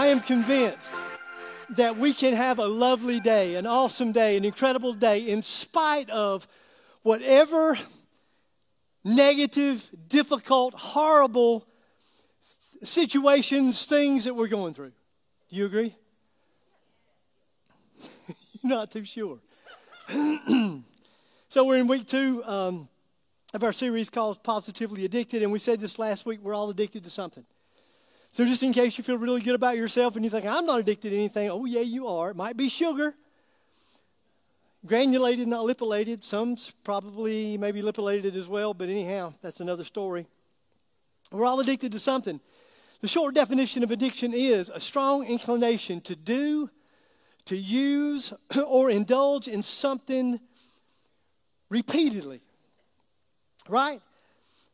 I am convinced that we can have a lovely day, an awesome day, an incredible day, in spite of whatever negative, difficult, horrible situations, things that we're going through. Do you agree? You're not too sure. so we're in week two um, of our series called Positively Addicted, and we said this last week we're all addicted to something. So, just in case you feel really good about yourself and you think, I'm not addicted to anything, oh, yeah, you are. It might be sugar. Granulated, not lipilated. Some's probably maybe lipilated as well, but anyhow, that's another story. We're all addicted to something. The short definition of addiction is a strong inclination to do, to use, or indulge in something repeatedly. Right?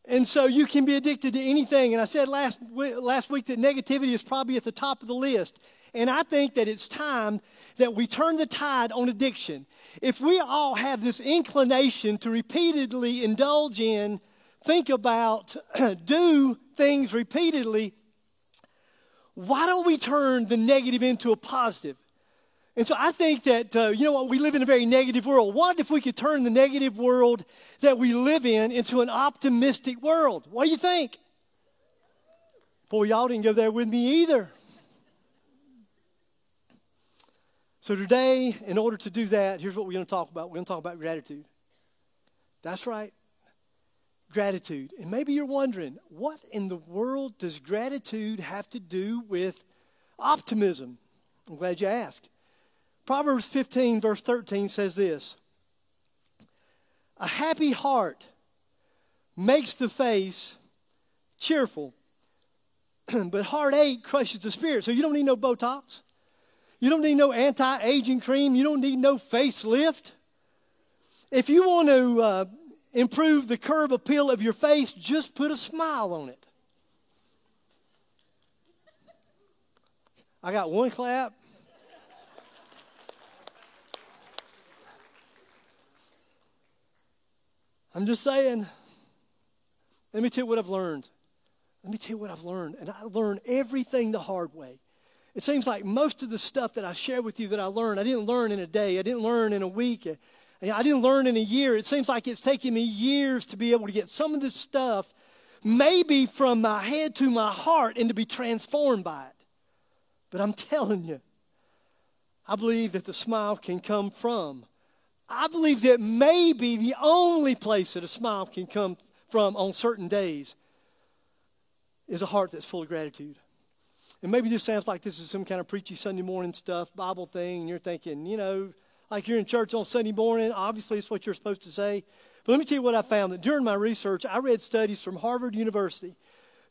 And so you can be addicted to anything. And I said last, last week that negativity is probably at the top of the list. And I think that it's time that we turn the tide on addiction. If we all have this inclination to repeatedly indulge in, think about, do things repeatedly, why don't we turn the negative into a positive? And so I think that, uh, you know what, we live in a very negative world. What if we could turn the negative world that we live in into an optimistic world? What do you think? Boy, y'all didn't go there with me either. So today, in order to do that, here's what we're going to talk about. We're going to talk about gratitude. That's right. Gratitude. And maybe you're wondering, what in the world does gratitude have to do with optimism? I'm glad you asked. Proverbs 15, verse 13 says this A happy heart makes the face cheerful, but heartache crushes the spirit. So you don't need no Botox. You don't need no anti aging cream. You don't need no facelift. If you want to uh, improve the curb appeal of your face, just put a smile on it. I got one clap. I'm just saying, let me tell you what I've learned. Let me tell you what I've learned. And I learned everything the hard way. It seems like most of the stuff that I share with you that I learned, I didn't learn in a day, I didn't learn in a week, eh, eh, I didn't learn in a year. It seems like it's taken me years to be able to get some of this stuff, maybe from my head to my heart, and to be transformed by it. But I'm telling you, I believe that the smile can come from I believe that maybe the only place that a smile can come from on certain days is a heart that's full of gratitude. And maybe this sounds like this is some kind of preachy Sunday morning stuff, Bible thing, and you're thinking, you know, like you're in church on Sunday morning, obviously it's what you're supposed to say. But let me tell you what I found that during my research, I read studies from Harvard University,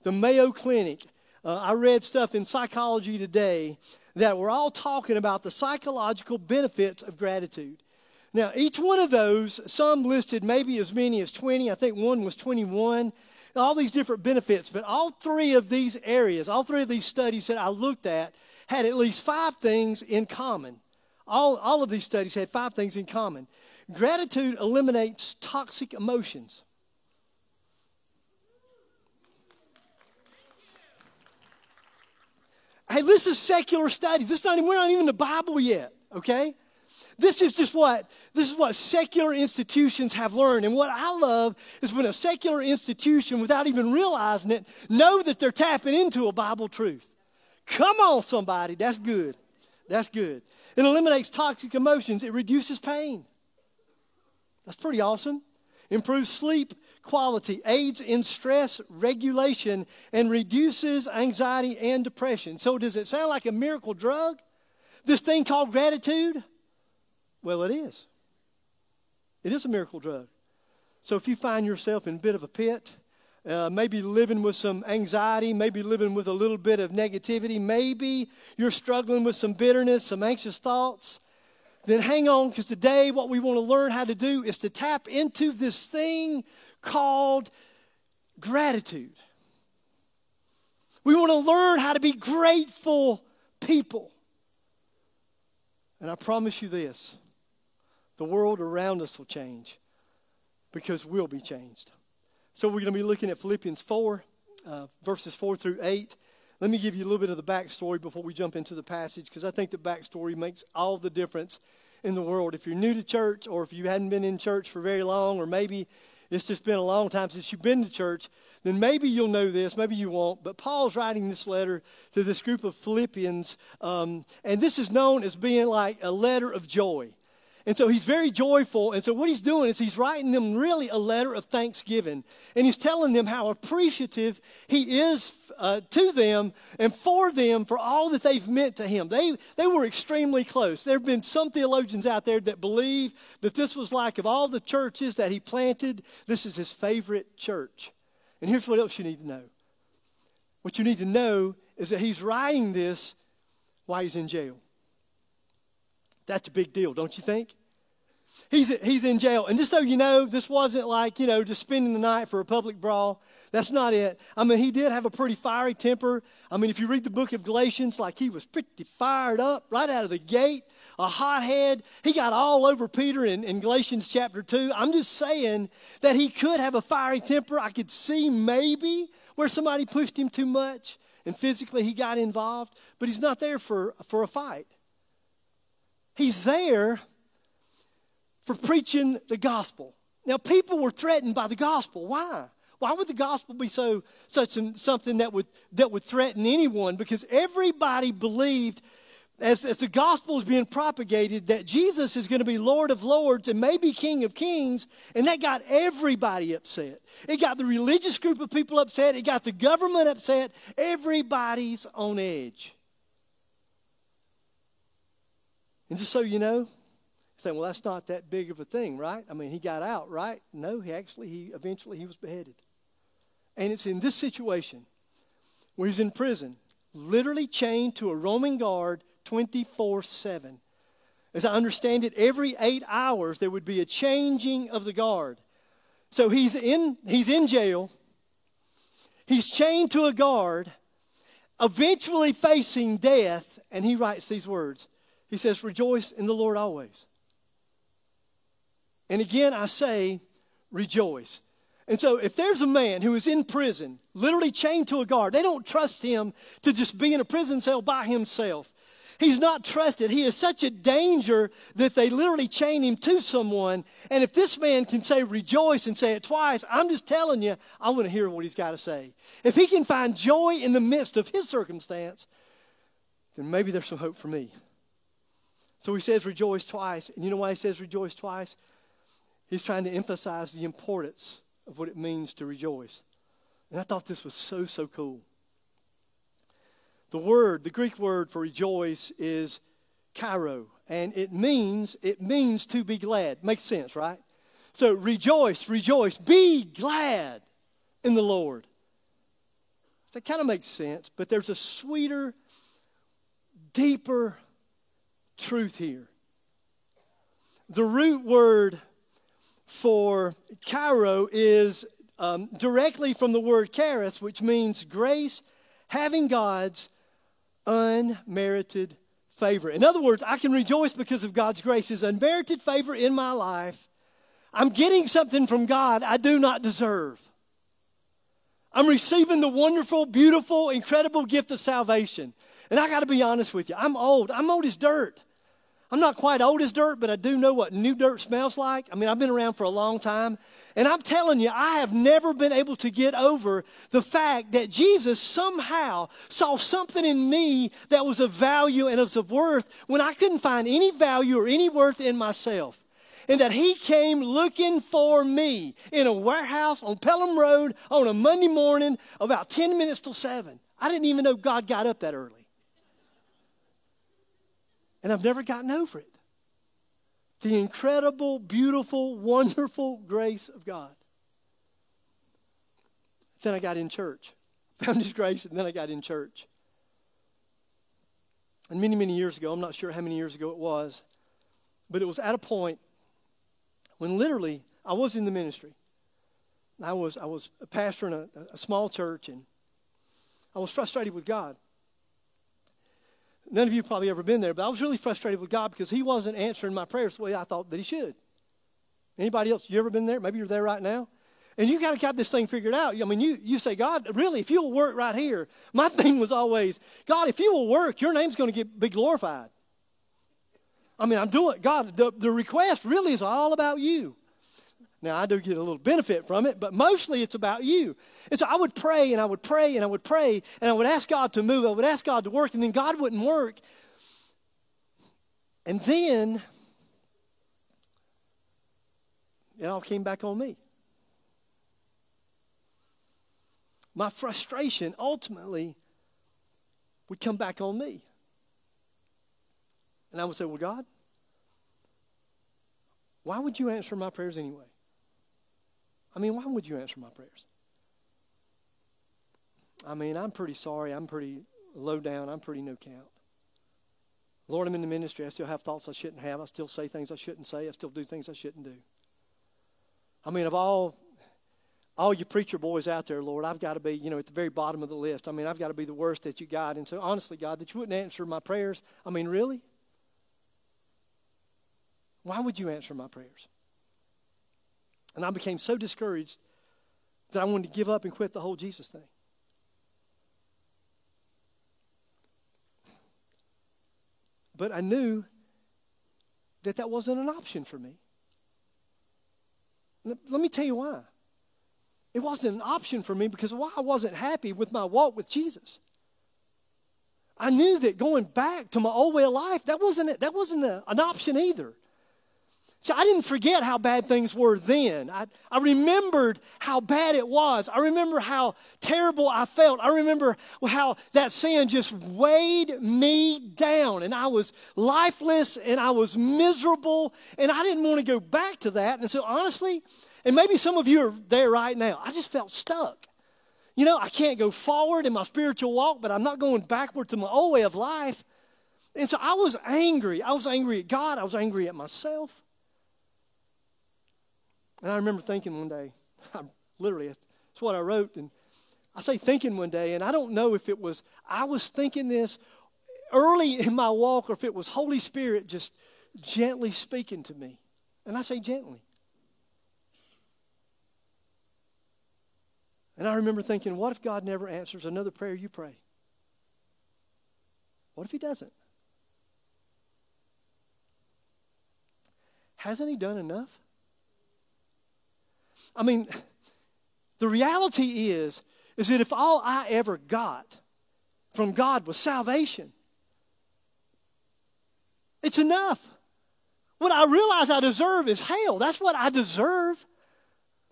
the Mayo Clinic. Uh, I read stuff in Psychology Today that were all talking about the psychological benefits of gratitude. Now, each one of those, some listed maybe as many as 20. I think one was 21. All these different benefits, but all three of these areas, all three of these studies that I looked at, had at least five things in common. All, all of these studies had five things in common. Gratitude eliminates toxic emotions. Hey, this is secular studies. This not, we're not even the Bible yet, okay? This is just what this is what secular institutions have learned. And what I love is when a secular institution, without even realizing it, know that they're tapping into a Bible truth. Come on, somebody. That's good. That's good. It eliminates toxic emotions. It reduces pain. That's pretty awesome. Improves sleep quality, aids in stress regulation, and reduces anxiety and depression. So, does it sound like a miracle drug? This thing called gratitude? Well, it is. It is a miracle drug. So if you find yourself in a bit of a pit, uh, maybe living with some anxiety, maybe living with a little bit of negativity, maybe you're struggling with some bitterness, some anxious thoughts, then hang on because today what we want to learn how to do is to tap into this thing called gratitude. We want to learn how to be grateful people. And I promise you this the world around us will change because we'll be changed. So we're going to be looking at Philippians 4, uh, verses 4 through 8. Let me give you a little bit of the backstory before we jump into the passage because I think the backstory makes all the difference in the world. If you're new to church or if you hadn't been in church for very long or maybe it's just been a long time since you've been to church, then maybe you'll know this, maybe you won't. But Paul's writing this letter to this group of Philippians, um, and this is known as being like a letter of joy. And so he's very joyful. And so what he's doing is he's writing them really a letter of thanksgiving. And he's telling them how appreciative he is uh, to them and for them for all that they've meant to him. They, they were extremely close. There have been some theologians out there that believe that this was like, of all the churches that he planted, this is his favorite church. And here's what else you need to know. What you need to know is that he's writing this while he's in jail. That's a big deal, don't you think? He's, he's in jail. And just so you know, this wasn't like, you know, just spending the night for a public brawl. That's not it. I mean, he did have a pretty fiery temper. I mean, if you read the book of Galatians, like he was pretty fired up right out of the gate, a hothead. He got all over Peter in, in Galatians chapter 2. I'm just saying that he could have a fiery temper. I could see maybe where somebody pushed him too much and physically he got involved, but he's not there for, for a fight. He's there for preaching the gospel. Now, people were threatened by the gospel. Why? Why would the gospel be so such an, something that would that would threaten anyone? Because everybody believed, as, as the gospel is being propagated, that Jesus is going to be Lord of Lords and maybe King of Kings, and that got everybody upset. It got the religious group of people upset. It got the government upset. Everybody's on edge. And just so you know, think, well, that's not that big of a thing, right? I mean, he got out, right? No, he actually, he eventually he was beheaded. And it's in this situation where he's in prison, literally chained to a Roman guard 24 7. As I understand it, every eight hours there would be a changing of the guard. So he's in, he's in jail, he's chained to a guard, eventually facing death, and he writes these words he says, Rejoice in the Lord always. And again, I say, rejoice. And so, if there's a man who is in prison, literally chained to a guard, they don't trust him to just be in a prison cell by himself. He's not trusted. He is such a danger that they literally chain him to someone. And if this man can say rejoice and say it twice, I'm just telling you, I want to hear what he's got to say. If he can find joy in the midst of his circumstance, then maybe there's some hope for me. So he says rejoice twice. And you know why he says rejoice twice? He's trying to emphasize the importance of what it means to rejoice. And I thought this was so, so cool. The word, the Greek word for rejoice is chairo, and it means it means to be glad. Makes sense, right? So rejoice, rejoice, be glad in the Lord. That kind of makes sense, but there's a sweeter, deeper truth here. The root word for chairo is um, directly from the word charis, which means grace, having God's unmerited favor. In other words, I can rejoice because of God's grace, His unmerited favor in my life. I'm getting something from God I do not deserve. I'm receiving the wonderful, beautiful, incredible gift of salvation. And I got to be honest with you, I'm old. I'm old as dirt. I'm not quite old as dirt, but I do know what new dirt smells like. I mean, I've been around for a long time. And I'm telling you, I have never been able to get over the fact that Jesus somehow saw something in me that was of value and was of worth when I couldn't find any value or any worth in myself. And that he came looking for me in a warehouse on Pelham Road on a Monday morning about 10 minutes till 7. I didn't even know God got up that early. And I've never gotten over it. The incredible, beautiful, wonderful grace of God. then I got in church. Found His grace, and then I got in church. And many, many years ago, I'm not sure how many years ago it was, but it was at a point when literally I was in the ministry. I was, I was a pastor in a, a small church, and I was frustrated with God. None of you probably ever been there, but I was really frustrated with God because He wasn't answering my prayers the way I thought that He should. Anybody else? You ever been there? Maybe you're there right now. And you got to got this thing figured out. I mean, you, you say, God, really, if you'll work right here, my thing was always, God, if you will work, your name's going to get be glorified. I mean, I'm doing, God, the, the request really is all about you. Now, I do get a little benefit from it, but mostly it's about you. And so I would pray and I would pray and I would pray and I would ask God to move. I would ask God to work, and then God wouldn't work. And then it all came back on me. My frustration ultimately would come back on me. And I would say, Well, God, why would you answer my prayers anyway? I mean, why would you answer my prayers? I mean, I'm pretty sorry. I'm pretty low down. I'm pretty no count. Lord, I'm in the ministry. I still have thoughts I shouldn't have. I still say things I shouldn't say. I still do things I shouldn't do. I mean, of all all you preacher boys out there, Lord, I've got to be, you know, at the very bottom of the list. I mean, I've got to be the worst that you got. And so, honestly, God, that you wouldn't answer my prayers. I mean, really? Why would you answer my prayers? And I became so discouraged that I wanted to give up and quit the whole Jesus thing. But I knew that that wasn't an option for me. Let me tell you why. It wasn't an option for me because why I wasn't happy with my walk with Jesus. I knew that going back to my old way of life, that wasn't, that wasn't a, an option either. See, I didn't forget how bad things were then. I, I remembered how bad it was. I remember how terrible I felt. I remember how that sin just weighed me down and I was lifeless and I was miserable and I didn't want to go back to that. And so, honestly, and maybe some of you are there right now, I just felt stuck. You know, I can't go forward in my spiritual walk, but I'm not going backward to my old way of life. And so I was angry. I was angry at God, I was angry at myself. And I remember thinking one day, I, literally, that's what I wrote. And I say thinking one day, and I don't know if it was, I was thinking this early in my walk or if it was Holy Spirit just gently speaking to me. And I say gently. And I remember thinking, what if God never answers another prayer you pray? What if He doesn't? Hasn't He done enough? I mean, the reality is, is that if all I ever got from God was salvation, it's enough. What I realize I deserve is hell. That's what I deserve.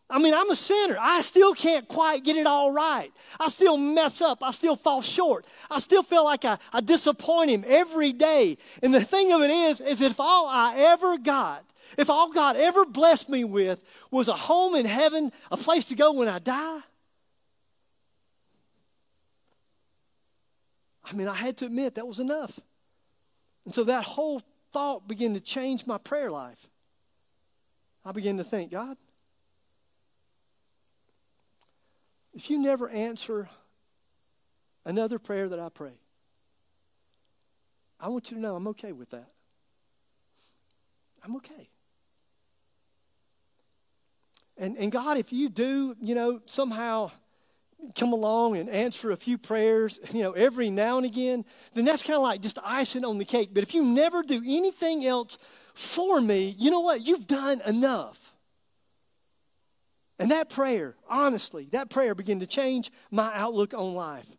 I mean, I'm a sinner. I still can't quite get it all right. I still mess up. I still fall short. I still feel like I, I disappoint Him every day. And the thing of it is, is if all I ever got if all God ever blessed me with was a home in heaven, a place to go when I die, I mean, I had to admit that was enough. And so that whole thought began to change my prayer life. I began to think, God, if you never answer another prayer that I pray, I want you to know I'm okay with that. I'm okay. And, and God, if you do, you know, somehow come along and answer a few prayers, you know, every now and again, then that's kind of like just icing on the cake. But if you never do anything else for me, you know what? You've done enough. And that prayer, honestly, that prayer began to change my outlook on life.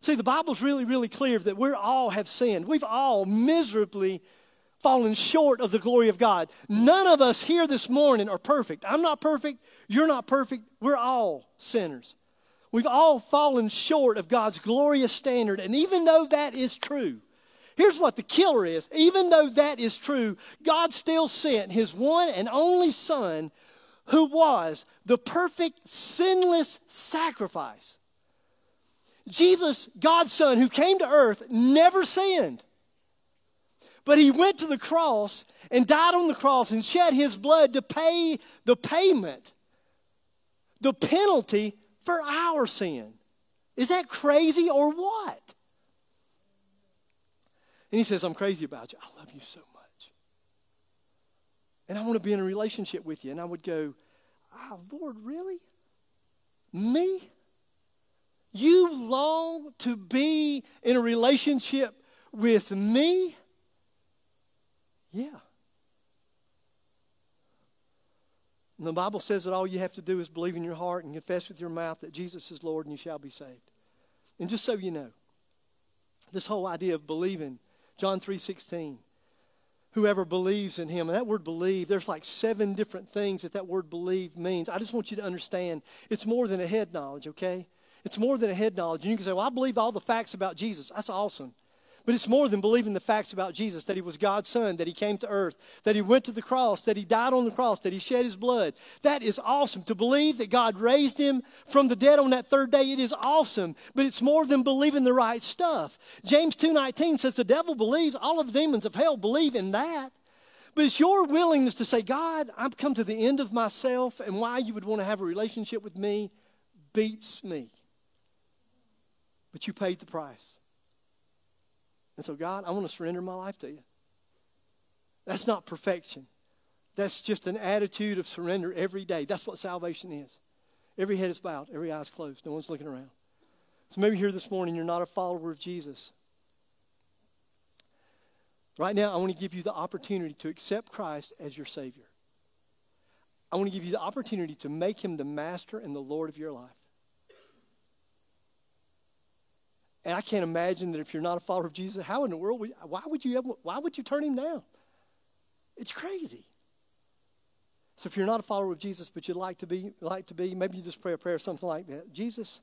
See, the Bible's really, really clear that we all have sinned. We've all miserably fallen short of the glory of God. None of us here this morning are perfect. I'm not perfect. You're not perfect. We're all sinners. We've all fallen short of God's glorious standard. And even though that is true, here's what the killer is. Even though that is true, God still sent his one and only Son who was the perfect, sinless sacrifice. Jesus, God's Son, who came to earth, never sinned. But he went to the cross and died on the cross and shed his blood to pay the payment, the penalty for our sin. Is that crazy or what? And he says, I'm crazy about you. I love you so much. And I want to be in a relationship with you. And I would go, oh, Lord, really? Me? You long to be in a relationship with me? Yeah. And the Bible says that all you have to do is believe in your heart and confess with your mouth that Jesus is Lord and you shall be saved. And just so you know, this whole idea of believing, John 3:16, whoever believes in him, and that word believe, there's like seven different things that that word believe means. I just want you to understand it's more than a head knowledge, okay? It's more than a head knowledge. And you can say, well, I believe all the facts about Jesus. That's awesome. But it's more than believing the facts about Jesus that he was God's son, that he came to earth, that he went to the cross, that he died on the cross, that he shed his blood. That is awesome. To believe that God raised him from the dead on that third day, it is awesome. But it's more than believing the right stuff. James 2:19 says the devil believes, all of the demons of hell believe in that. But it's your willingness to say, God, I've come to the end of myself, and why you would want to have a relationship with me beats me. But you paid the price. And so, God, I want to surrender my life to you. That's not perfection. That's just an attitude of surrender every day. That's what salvation is. Every head is bowed, every eye is closed, no one's looking around. So maybe here this morning you're not a follower of Jesus. Right now, I want to give you the opportunity to accept Christ as your Savior. I want to give you the opportunity to make Him the master and the Lord of your life. And I can't imagine that if you're not a follower of Jesus, how in the world, would, why, would you ever, why would you turn him down? It's crazy. So if you're not a follower of Jesus, but you'd like to be, like to be, maybe you just pray a prayer, or something like that. Jesus,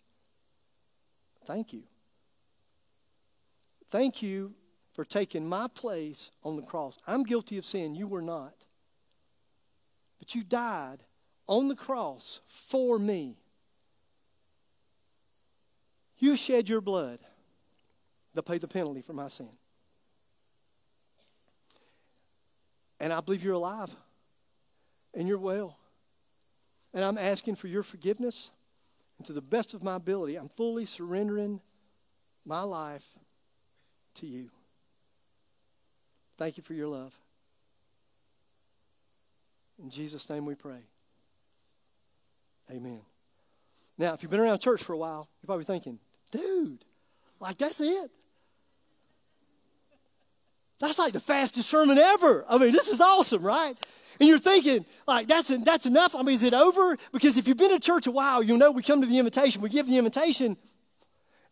thank you. Thank you for taking my place on the cross. I'm guilty of sin. You were not. But you died on the cross for me. You shed your blood They'll pay the penalty for my sin. And I believe you're alive and you're well. And I'm asking for your forgiveness. And to the best of my ability, I'm fully surrendering my life to you. Thank you for your love. In Jesus' name we pray. Amen. Now, if you've been around church for a while, you're probably thinking, dude, like that's it. That's like the fastest sermon ever. I mean, this is awesome, right? And you're thinking, like, that's, that's enough? I mean, is it over? Because if you've been to church a while, you'll know we come to the invitation, we give the invitation,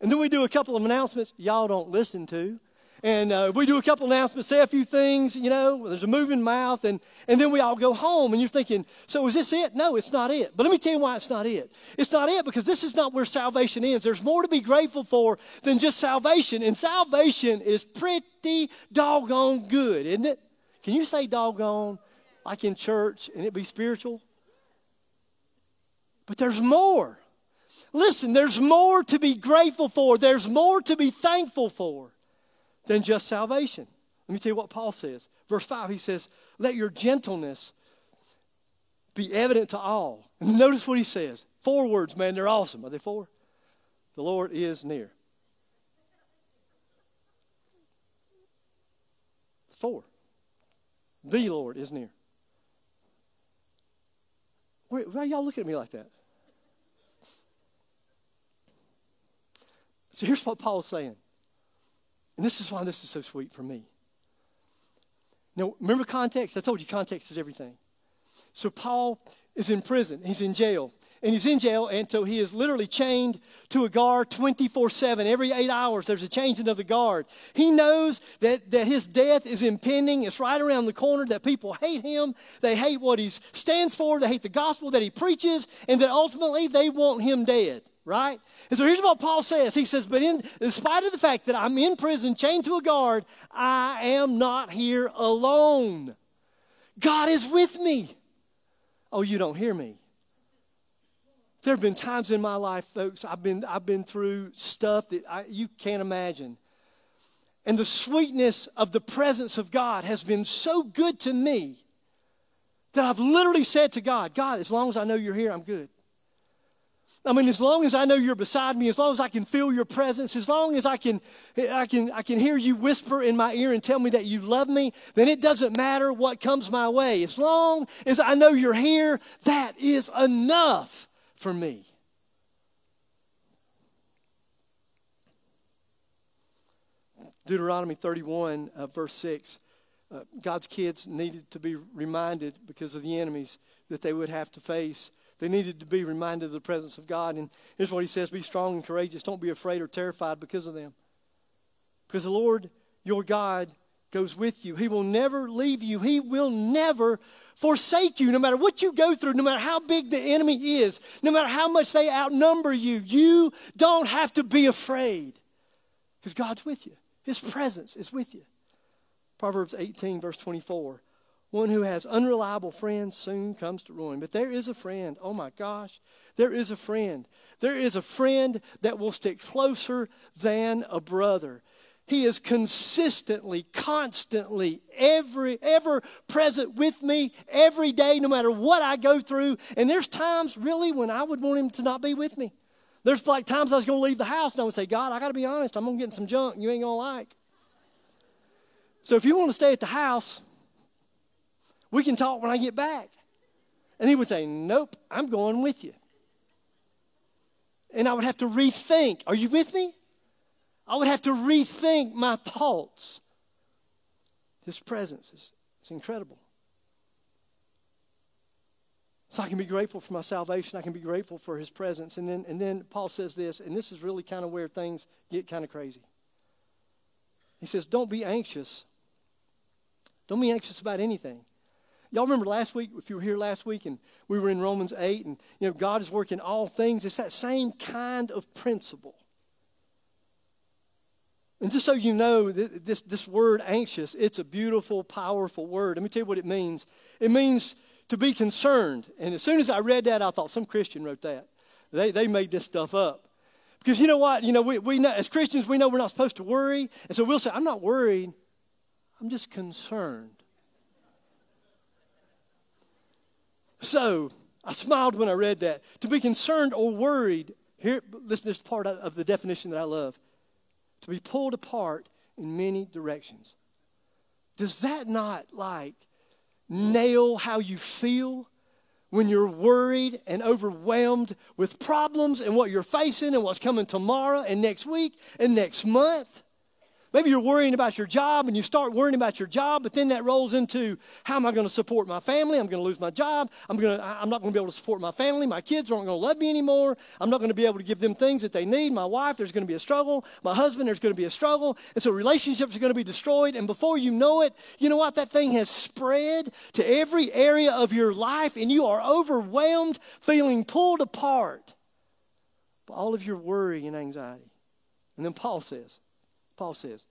and then we do a couple of announcements y'all don't listen to and uh, we do a couple announcements, say a few things, you know, there's a moving mouth, and, and then we all go home. And you're thinking, so is this it? No, it's not it. But let me tell you why it's not it. It's not it because this is not where salvation ends. There's more to be grateful for than just salvation, and salvation is pretty doggone good, isn't it? Can you say doggone like in church and it be spiritual? But there's more. Listen, there's more to be grateful for. There's more to be thankful for than just salvation. Let me tell you what Paul says. Verse 5, he says, Let your gentleness be evident to all. And notice what he says. Four words, man, they're awesome. Are they four? The Lord is near. Four. The Lord is near. Why are y'all looking at me like that? So here's what Paul's saying and this is why this is so sweet for me. Now, remember context? I told you context is everything. So, Paul is in prison, he's in jail. And he's in jail, and so he is literally chained to a guard 24 7. Every eight hours, there's a changing of the guard. He knows that, that his death is impending. It's right around the corner, that people hate him. They hate what he stands for. They hate the gospel that he preaches, and that ultimately they want him dead right? And so here's what Paul says. He says, But in, in spite of the fact that I'm in prison, chained to a guard, I am not here alone. God is with me. Oh, you don't hear me. There have been times in my life, folks, I've been, I've been through stuff that I, you can't imagine. And the sweetness of the presence of God has been so good to me that I've literally said to God, God, as long as I know you're here, I'm good. I mean, as long as I know you're beside me, as long as I can feel your presence, as long as I can, I can, I can hear you whisper in my ear and tell me that you love me, then it doesn't matter what comes my way. As long as I know you're here, that is enough for me. Deuteronomy 31, uh, verse 6. Uh, God's kids needed to be reminded because of the enemies that they would have to face. They needed to be reminded of the presence of God. And here's what he says Be strong and courageous. Don't be afraid or terrified because of them. Because the Lord your God goes with you. He will never leave you, He will never forsake you. No matter what you go through, no matter how big the enemy is, no matter how much they outnumber you, you don't have to be afraid because God's with you. His presence is with you. Proverbs 18, verse 24. One who has unreliable friends soon comes to ruin. But there is a friend. Oh my gosh. There is a friend. There is a friend that will stick closer than a brother. He is consistently, constantly, every ever present with me every day, no matter what I go through. And there's times really when I would want him to not be with me. There's like times I was going to leave the house and I would say, God, I got to be honest, I'm going to get some junk you ain't going to like. So if you want to stay at the house, we can talk when I get back. And he would say, Nope, I'm going with you. And I would have to rethink. Are you with me? I would have to rethink my thoughts. His presence is, is incredible. So I can be grateful for my salvation. I can be grateful for his presence. And then, and then Paul says this, and this is really kind of where things get kind of crazy. He says, Don't be anxious. Don't be anxious about anything. Y'all remember last week, if you were here last week, and we were in Romans 8, and you know, God is working all things. It's that same kind of principle. And just so you know, this, this word anxious, it's a beautiful, powerful word. Let me tell you what it means. It means to be concerned. And as soon as I read that, I thought some Christian wrote that. They, they made this stuff up. Because you know what? You know, we, we know, as Christians, we know we're not supposed to worry. And so we'll say, I'm not worried, I'm just concerned. So I smiled when I read that. To be concerned or worried, here, listen, this part of the definition that I love. To be pulled apart in many directions. Does that not like nail how you feel when you're worried and overwhelmed with problems and what you're facing and what's coming tomorrow and next week and next month. Maybe you're worrying about your job and you start worrying about your job, but then that rolls into how am I going to support my family? I'm going to lose my job. I'm, going to, I'm not going to be able to support my family. My kids aren't going to love me anymore. I'm not going to be able to give them things that they need. My wife, there's going to be a struggle. My husband, there's going to be a struggle. And so relationships are going to be destroyed. And before you know it, you know what? That thing has spread to every area of your life and you are overwhelmed, feeling pulled apart by all of your worry and anxiety. And then Paul says, Paul says,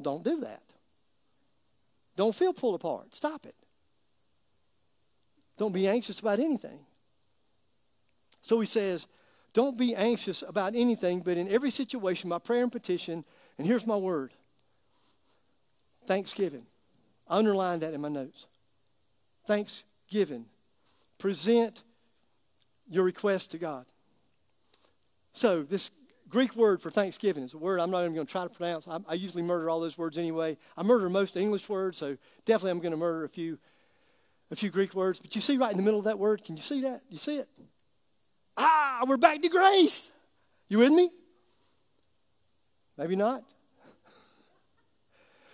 don't do that. Don't feel pulled apart. Stop it. Don't be anxious about anything. So he says, don't be anxious about anything, but in every situation, my prayer and petition, and here's my word thanksgiving. I underlined that in my notes. Thanksgiving. Present your request to God. So, this Greek word for Thanksgiving is a word I'm not even going to try to pronounce. I, I, usually murder all those words anyway. I murder most English words, so definitely I'm going to murder a few, a few Greek words. But you see right in the middle of that word, can you see that? You see it? Ah, we're back to grace. You with me? Maybe not.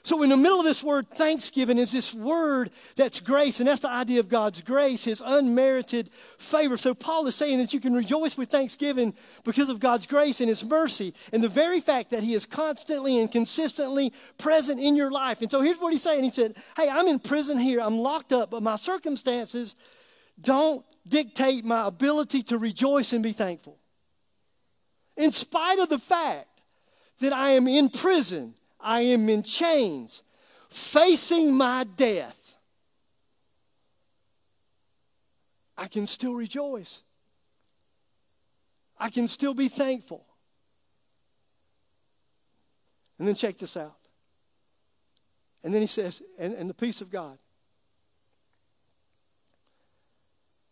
So, in the middle of this word thanksgiving is this word that's grace, and that's the idea of God's grace, His unmerited favor. So, Paul is saying that you can rejoice with thanksgiving because of God's grace and His mercy, and the very fact that He is constantly and consistently present in your life. And so, here's what He's saying He said, Hey, I'm in prison here, I'm locked up, but my circumstances don't dictate my ability to rejoice and be thankful. In spite of the fact that I am in prison, I am in chains, facing my death. I can still rejoice. I can still be thankful. And then check this out. And then he says, and, and the peace of God.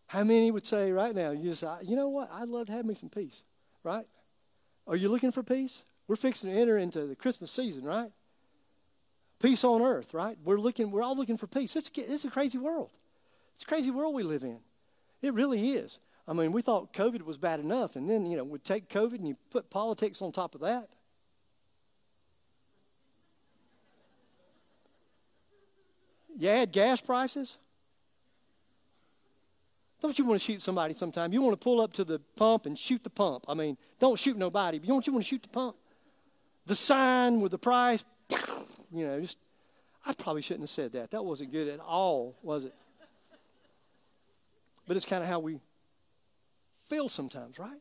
How many would say right now, you just, you know what, I'd love to have me some peace, right? Are you looking for peace? We're fixing to enter into the Christmas season, right? Peace on earth, right? We're looking, we're all looking for peace. It's, it's a crazy world. It's a crazy world we live in. It really is. I mean, we thought COVID was bad enough, and then, you know, we take COVID and you put politics on top of that. You add gas prices. Don't you want to shoot somebody sometime? You want to pull up to the pump and shoot the pump. I mean, don't shoot nobody, but don't you want to shoot the pump? The sign with the price, you know, just, I probably shouldn't have said that. That wasn't good at all, was it? But it's kind of how we feel sometimes, right?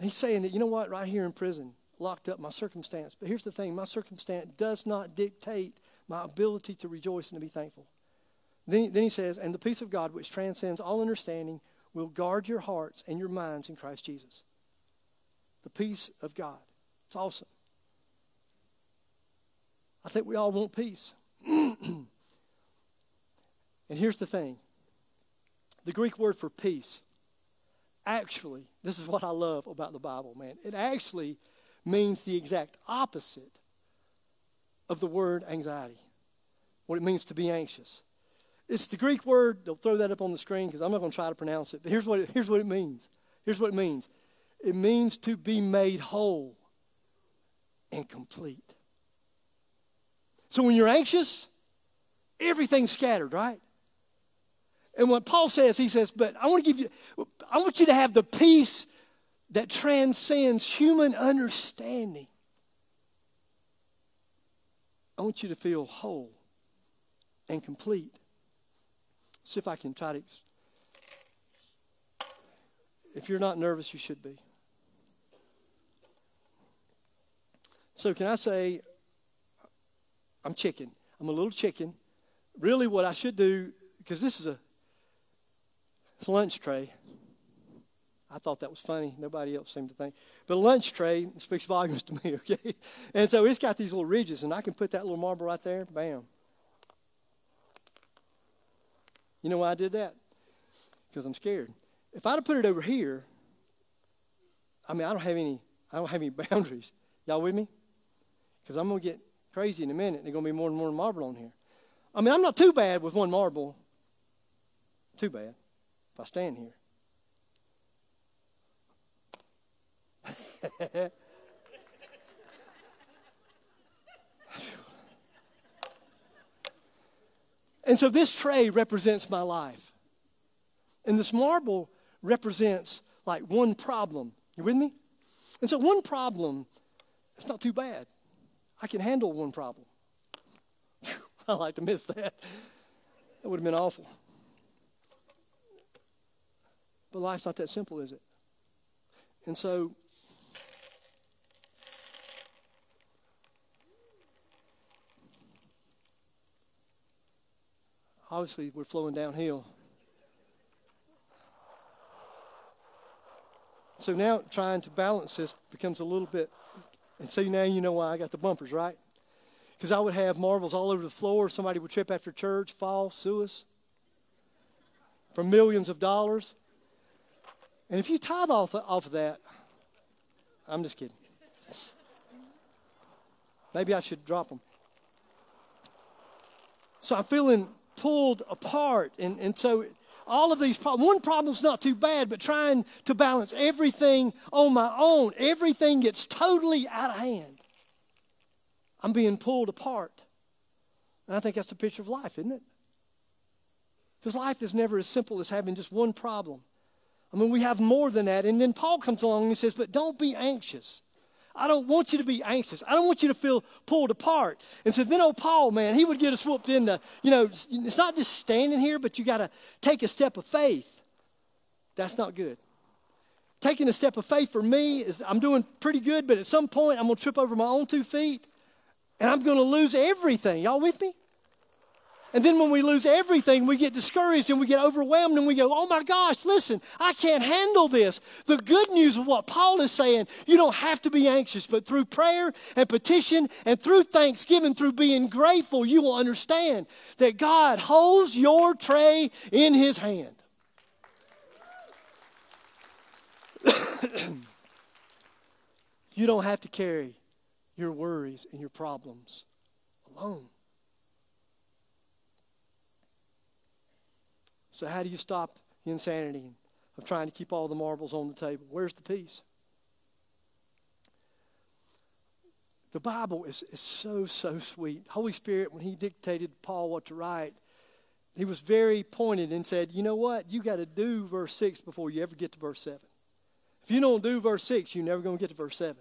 he's saying that, you know what, right here in prison, locked up, my circumstance. But here's the thing my circumstance does not dictate my ability to rejoice and to be thankful. Then, then he says, and the peace of God, which transcends all understanding, will guard your hearts and your minds in Christ Jesus. The peace of God. It's awesome. I think we all want peace. and here's the thing the Greek word for peace actually, this is what I love about the Bible, man. It actually means the exact opposite of the word anxiety, what it means to be anxious. It's the Greek word, they'll throw that up on the screen because I'm not going to try to pronounce it, but here's what it, here's what it means. Here's what it means it means to be made whole and complete. So when you're anxious, everything's scattered, right? And what Paul says, he says, but I want to give you, I want you to have the peace that transcends human understanding. I want you to feel whole and complete. See if I can try to. If you're not nervous, you should be. So, can I say, I'm chicken. I'm a little chicken. Really, what I should do, because this is a lunch tray. I thought that was funny. Nobody else seemed to think. But a lunch tray speaks volumes to me, okay? And so it's got these little ridges, and I can put that little marble right there, bam. You know why I did that? Because I'm scared. If I'd have put it over here, I mean, I don't have any, I don't have any boundaries. Y'all with me? Because I'm going to get crazy in a minute. And there's going to be more and more marble on here. I mean, I'm not too bad with one marble. Too bad if I stand here. and so this tray represents my life. And this marble represents like one problem. You with me? And so one problem, it's not too bad. I can handle one problem. I like to miss that. That would have been awful. But life's not that simple, is it? And so obviously we're flowing downhill. So now trying to balance this becomes a little bit, and so now you know why I got the bumpers, right? Because I would have marbles all over the floor. Somebody would trip after church, fall, sue us for millions of dollars. And if you tithe off, off of that, I'm just kidding. Maybe I should drop them. So I'm feeling pulled apart. And, and so all of these problems, one problem's not too bad, but trying to balance everything on my own, everything gets totally out of hand. I'm being pulled apart. And I think that's the picture of life, isn't it? Because life is never as simple as having just one problem. I mean, we have more than that. And then Paul comes along and says, But don't be anxious. I don't want you to be anxious. I don't want you to feel pulled apart. And so then old Paul, man, he would get us whooped into, you know, it's not just standing here, but you got to take a step of faith. That's not good. Taking a step of faith for me is I'm doing pretty good, but at some point I'm going to trip over my own two feet and I'm going to lose everything. Y'all with me? And then when we lose everything, we get discouraged and we get overwhelmed and we go, oh my gosh, listen, I can't handle this. The good news of what Paul is saying, you don't have to be anxious, but through prayer and petition and through thanksgiving, through being grateful, you will understand that God holds your tray in his hand. you don't have to carry your worries and your problems alone. So, how do you stop the insanity of trying to keep all the marbles on the table? Where's the peace? The Bible is, is so, so sweet. Holy Spirit, when He dictated Paul what to write, He was very pointed and said, You know what? You got to do verse 6 before you ever get to verse 7. If you don't do verse 6, you're never going to get to verse 7.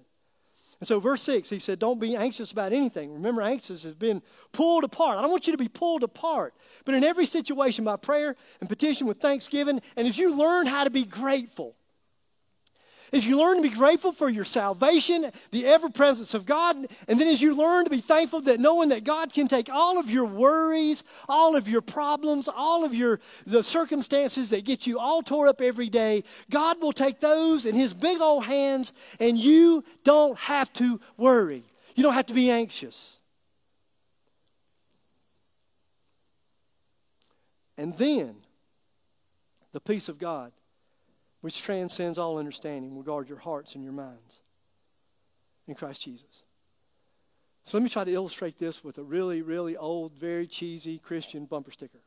And so, verse 6, he said, Don't be anxious about anything. Remember, anxious has been pulled apart. I don't want you to be pulled apart, but in every situation, by prayer and petition with thanksgiving, and as you learn how to be grateful, as you learn to be grateful for your salvation, the ever presence of God, and then as you learn to be thankful that knowing that God can take all of your worries, all of your problems, all of your the circumstances that get you all tore up every day, God will take those in his big old hands and you don't have to worry. You don't have to be anxious. And then the peace of God which transcends all understanding, will guard your hearts and your minds in Christ Jesus. So let me try to illustrate this with a really, really old, very cheesy Christian bumper sticker.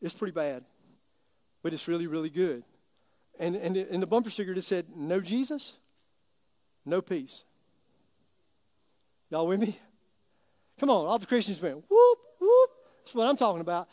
It's pretty bad, but it's really, really good. And, and, and the bumper sticker just said, No Jesus, no peace. Y'all with me? Come on, all the Christians went, whoop, whoop. That's what I'm talking about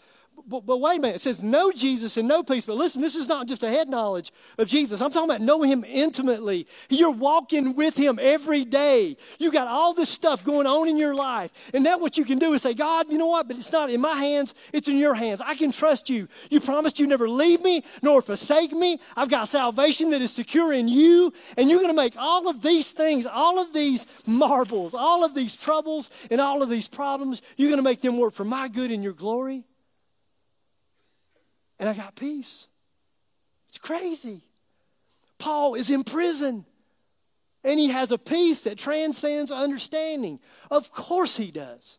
but, but, wait a minute. It says know Jesus and know peace. But listen, this is not just a head knowledge of Jesus. I'm talking about knowing him intimately. You're walking with him every day. You got all this stuff going on in your life. And now what you can do is say, God, you know what? But it's not in my hands, it's in your hands. I can trust you. You promised you never leave me nor forsake me. I've got salvation that is secure in you. And you're going to make all of these things, all of these marbles, all of these troubles, and all of these problems, you're going to make them work for my good and your glory and I got peace. It's crazy. Paul is in prison and he has a peace that transcends understanding. Of course he does,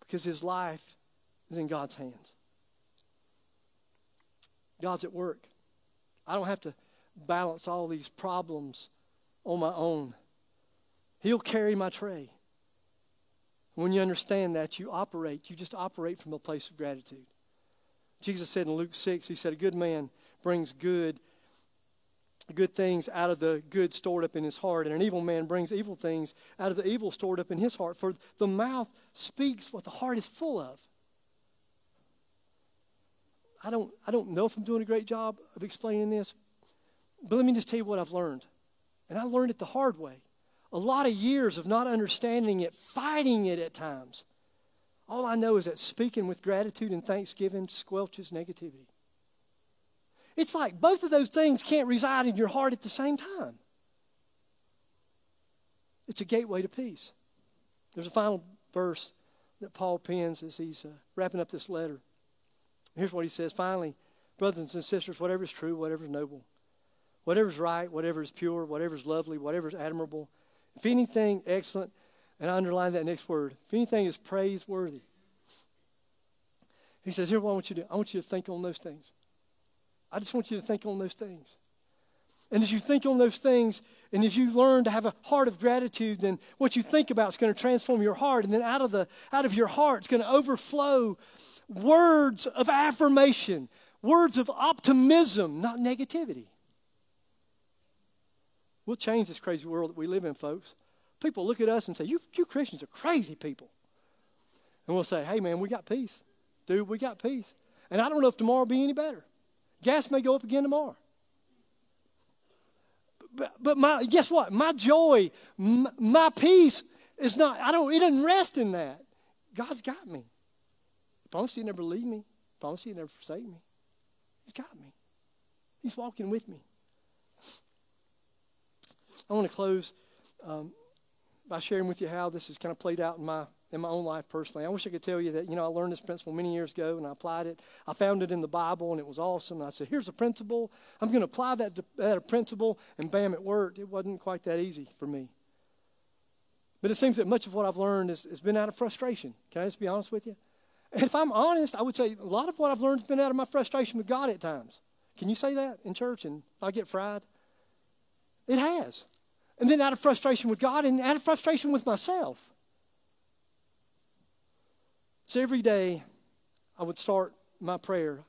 because his life is in God's hands. God's at work. I don't have to balance all these problems on my own. He'll carry my tray. When you understand that, you operate, you just operate from a place of gratitude. Jesus said in Luke 6, he said, A good man brings good, good things out of the good stored up in his heart, and an evil man brings evil things out of the evil stored up in his heart. For the mouth speaks what the heart is full of. I don't, I don't know if I'm doing a great job of explaining this, but let me just tell you what I've learned. And I learned it the hard way. A lot of years of not understanding it, fighting it at times. All I know is that speaking with gratitude and thanksgiving squelches negativity. It's like both of those things can't reside in your heart at the same time. It's a gateway to peace. There's a final verse that Paul pens as he's uh, wrapping up this letter. Here's what he says Finally, brothers and sisters, whatever is true, whatever is noble, whatever is right, whatever is pure, whatever is lovely, whatever is admirable, if anything excellent and I underline that next word. If anything is praiseworthy, he says, Here's what I want you to do. I want you to think on those things. I just want you to think on those things. And as you think on those things, and as you learn to have a heart of gratitude, then what you think about is going to transform your heart. And then out of, the, out of your heart, it's going to overflow words of affirmation, words of optimism, not negativity. We'll change this crazy world that we live in, folks. People look at us and say, You, you Christians are crazy people. And we'll say, Hey, man, we got peace. Dude, we got peace. And I don't know if tomorrow will be any better. Gas may go up again tomorrow. But, but my, guess what? My joy, my, my peace is not, I don't, it doesn't rest in that. God's got me. He promised he'd never leave me. He promised he'd never forsake me. He's got me. He's walking with me. I want to close um, by sharing with you how this has kind of played out in my in my own life personally. I wish I could tell you that, you know, I learned this principle many years ago and I applied it. I found it in the Bible and it was awesome. And I said, here's a principle. I'm going to apply that, that principle. And bam, it worked. It wasn't quite that easy for me. But it seems that much of what I've learned has, has been out of frustration. Can I just be honest with you? And if I'm honest, I would say a lot of what I've learned has been out of my frustration with God at times. Can you say that in church and I get fried? It has. And then out of frustration with God and out of frustration with myself. So every day I would start my prayer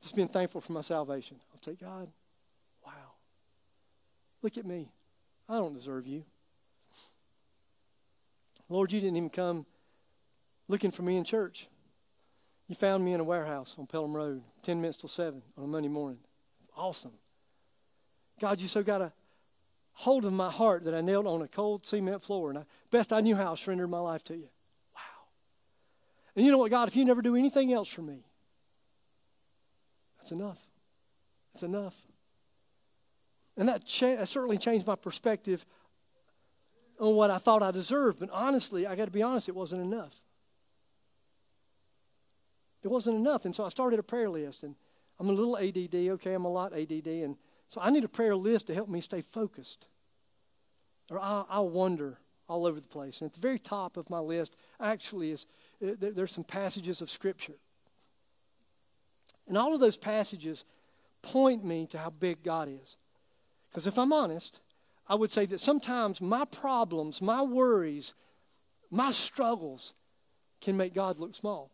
just being thankful for my salvation. I'd say, God, wow, look at me. I don't deserve you. Lord, you didn't even come looking for me in church. You found me in a warehouse on Pelham Road, 10 minutes till 7 on a Monday morning. Awesome. God, you so got a hold of my heart that I knelt on a cold cement floor. And I, best I knew how, I surrendered my life to you. Wow. And you know what, God, if you never do anything else for me, that's enough. That's enough. And that, cha- that certainly changed my perspective on what I thought I deserved. But honestly, I got to be honest, it wasn't enough. It wasn't enough. And so I started a prayer list. And I'm a little ADD, okay? I'm a lot ADD. And so I need a prayer list to help me stay focused. Or I'll, I'll all over the place. And at the very top of my list, actually, is uh, there's some passages of Scripture. And all of those passages point me to how big God is. Because if I'm honest, I would say that sometimes my problems, my worries, my struggles can make God look small.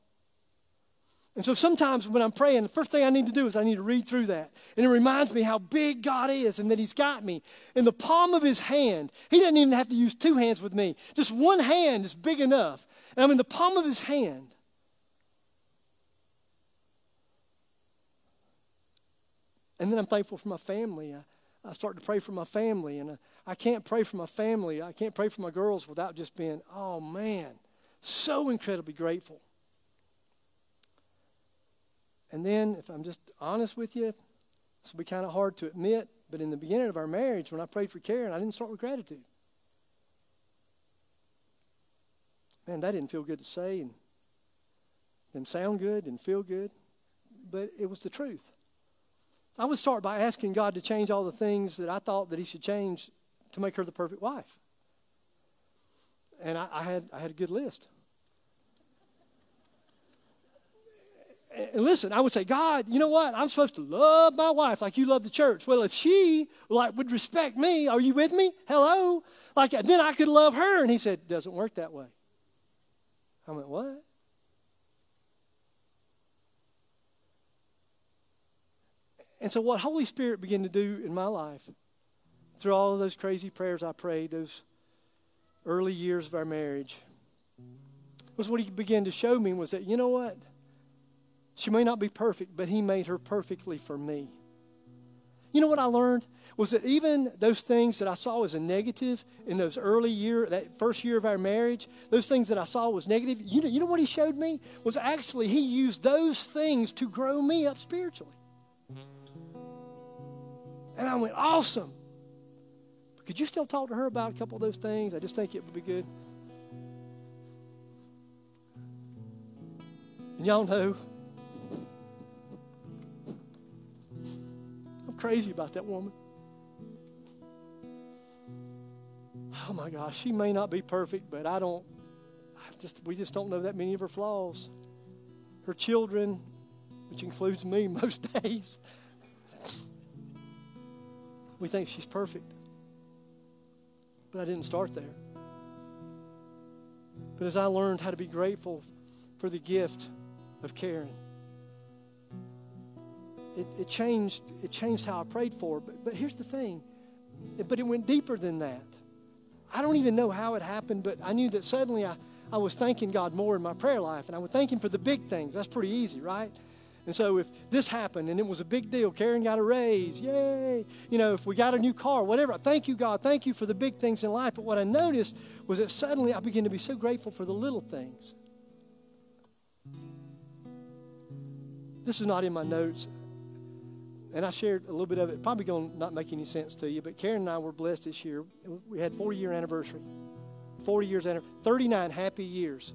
And so sometimes when I'm praying, the first thing I need to do is I need to read through that. And it reminds me how big God is and that He's got me in the palm of His hand. He doesn't even have to use two hands with me, just one hand is big enough. And I'm in the palm of His hand. And then I'm thankful for my family. I, I start to pray for my family. And I, I can't pray for my family, I can't pray for my girls without just being, oh man, so incredibly grateful. And then, if I'm just honest with you, this will be kind of hard to admit, but in the beginning of our marriage, when I prayed for Karen, I didn't start with gratitude. Man, that didn't feel good to say and didn't sound good, didn't feel good, but it was the truth. I would start by asking God to change all the things that I thought that He should change to make her the perfect wife. And I, I had, I had a good list. And listen, I would say, God, you know what? I'm supposed to love my wife like you love the church. Well, if she like would respect me, are you with me? Hello? Like then I could love her. And he said, doesn't work that way. I went, what? And so what Holy Spirit began to do in my life through all of those crazy prayers I prayed, those early years of our marriage, was what he began to show me was that, you know what? She may not be perfect, but He made her perfectly for me. You know what I learned? Was that even those things that I saw as a negative in those early year, that first year of our marriage, those things that I saw was negative, you know, you know what he showed me? Was actually he used those things to grow me up spiritually. And I went, awesome. Could you still talk to her about a couple of those things? I just think it would be good. And y'all know crazy about that woman. Oh my gosh, she may not be perfect, but I don't, I just, we just don't know that many of her flaws. Her children, which includes me most days, we think she's perfect. But I didn't start there. But as I learned how to be grateful for the gift of Karen, it, it changed it changed how I prayed for. But, but here's the thing. But it went deeper than that. I don't even know how it happened, but I knew that suddenly I, I was thanking God more in my prayer life, and I would thank Him for the big things. That's pretty easy, right? And so if this happened and it was a big deal, Karen got a raise, yay. You know, if we got a new car, whatever, thank you, God. Thank you for the big things in life. But what I noticed was that suddenly I began to be so grateful for the little things. This is not in my notes and I shared a little bit of it. Probably going to not make any sense to you, but Karen and I were blessed this year. We had 40 year anniversary. 40 years anniversary, 39 happy years.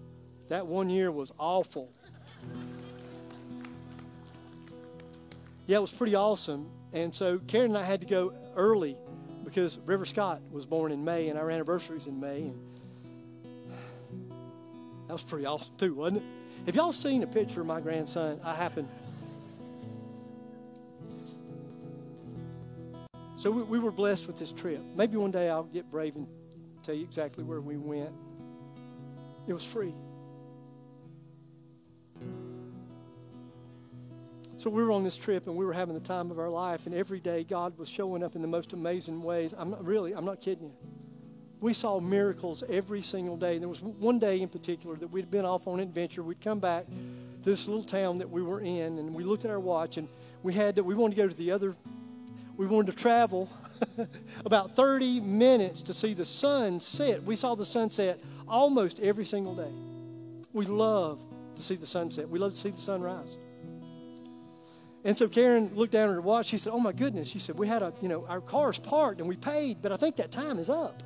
That one year was awful. Yeah, it was pretty awesome. And so Karen and I had to go early because River Scott was born in May and our anniversary is in May. And that was pretty awesome too, wasn't it? Have y'all seen a picture of my grandson? I happened. So we, we were blessed with this trip. Maybe one day I'll get brave and tell you exactly where we went. It was free. So we were on this trip and we were having the time of our life, and every day God was showing up in the most amazing ways. I'm not, really, I'm not kidding you. We saw miracles every single day. And There was one day in particular that we'd been off on an adventure. We'd come back to this little town that we were in, and we looked at our watch, and we had to, we wanted to go to the other. We wanted to travel about 30 minutes to see the sun set. We saw the sunset almost every single day. We love to see the sunset. We love to see the sunrise. And so Karen looked down at her watch. She said, "Oh my goodness!" She said, "We had a, you know, our car's parked and we paid, but I think that time is up."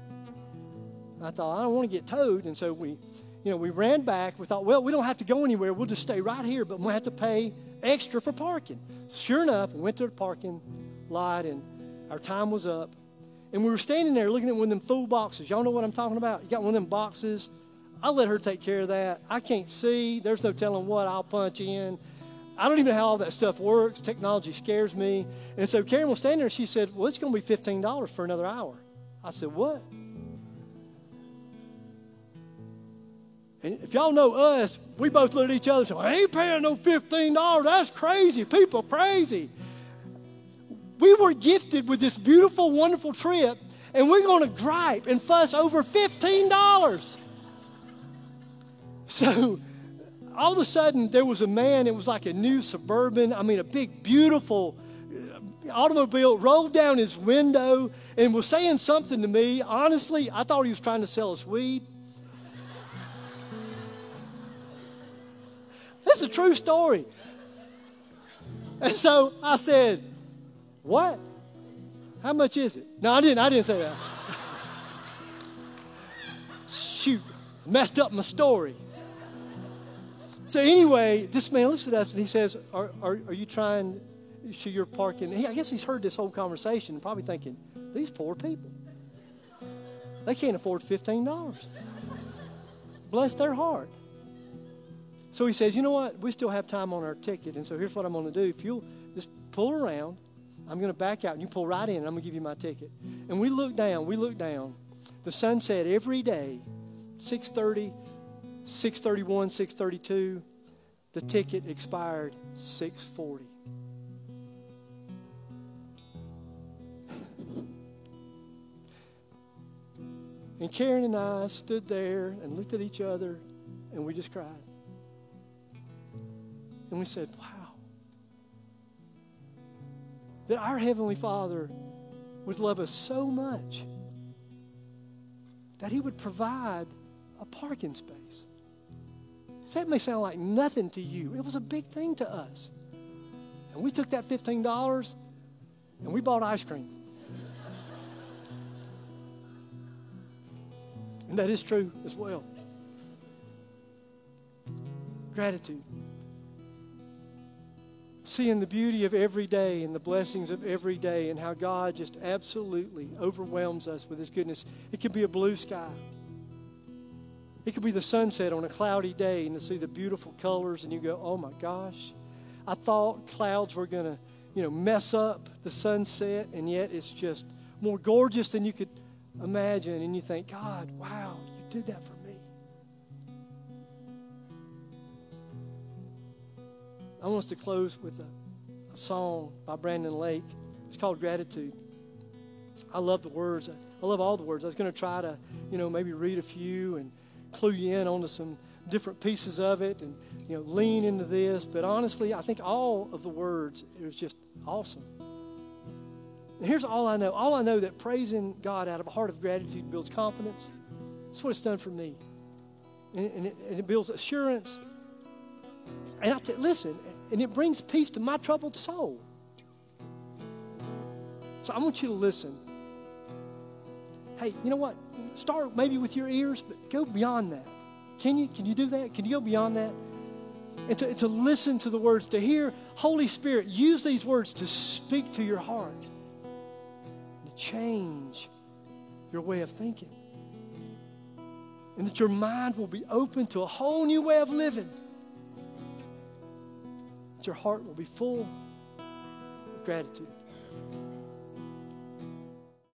I thought I don't want to get towed, and so we, you know, we ran back. We thought, well, we don't have to go anywhere. We'll just stay right here, but we have to pay extra for parking. Sure enough, we went to the parking lot, and our time was up. And we were standing there looking at one of them food boxes. Y'all know what I'm talking about? You got one of them boxes. I'll let her take care of that. I can't see. There's no telling what I'll punch in. I don't even know how all that stuff works. Technology scares me. And so Karen was standing there she said, Well, it's going to be $15 for another hour. I said, What? And if y'all know us, we both looked at each other and well, I ain't paying no $15. That's crazy. People crazy. We were gifted with this beautiful, wonderful trip, and we're going to gripe and fuss over $15. So all of a sudden there was a man, it was like a new suburban, I mean, a big, beautiful uh, automobile rolled down his window and was saying something to me. Honestly, I thought he was trying to sell us weed. That's a true story. And so I said, What? How much is it? No, I didn't. I didn't say that. Shoot, messed up my story. So anyway, this man looks at us and he says, "Are, are, are you trying to your parking?" He, I guess he's heard this whole conversation and probably thinking, "These poor people, they can't afford fifteen dollars. Bless their heart." So he says, "You know what? We still have time on our ticket, and so here's what I'm going to do. If you'll just pull around, I'm going to back out, and you pull right in, and I'm going to give you my ticket." And we look down. We look down. The sunset every day, 6:30 631, 632. The ticket expired 640. And Karen and I stood there and looked at each other and we just cried. And we said, wow. That our Heavenly Father would love us so much that He would provide a parking space. So that may sound like nothing to you. It was a big thing to us. And we took that $15 and we bought ice cream. and that is true as well. Gratitude. Seeing the beauty of every day and the blessings of every day and how God just absolutely overwhelms us with His goodness. It could be a blue sky. It could be the sunset on a cloudy day and to see the beautiful colors, and you go, oh my gosh, I thought clouds were going to, you know, mess up the sunset, and yet it's just more gorgeous than you could imagine. And you think, God, wow, you did that for I want us to close with a, a song by Brandon Lake. It's called Gratitude. I love the words. I love all the words. I was going to try to, you know, maybe read a few and clue you in onto some different pieces of it and you know lean into this but honestly i think all of the words it was just awesome and here's all i know all i know that praising god out of a heart of gratitude builds confidence that's what it's done for me and, and, it, and it, builds assurance and I t- listen and it brings peace to my troubled soul so i want you to listen hey, you know what? Start maybe with your ears, but go beyond that. Can you, can you do that? Can you go beyond that? And to, to listen to the words, to hear Holy Spirit use these words to speak to your heart, to change your way of thinking. And that your mind will be open to a whole new way of living. Your heart will be full of gratitude.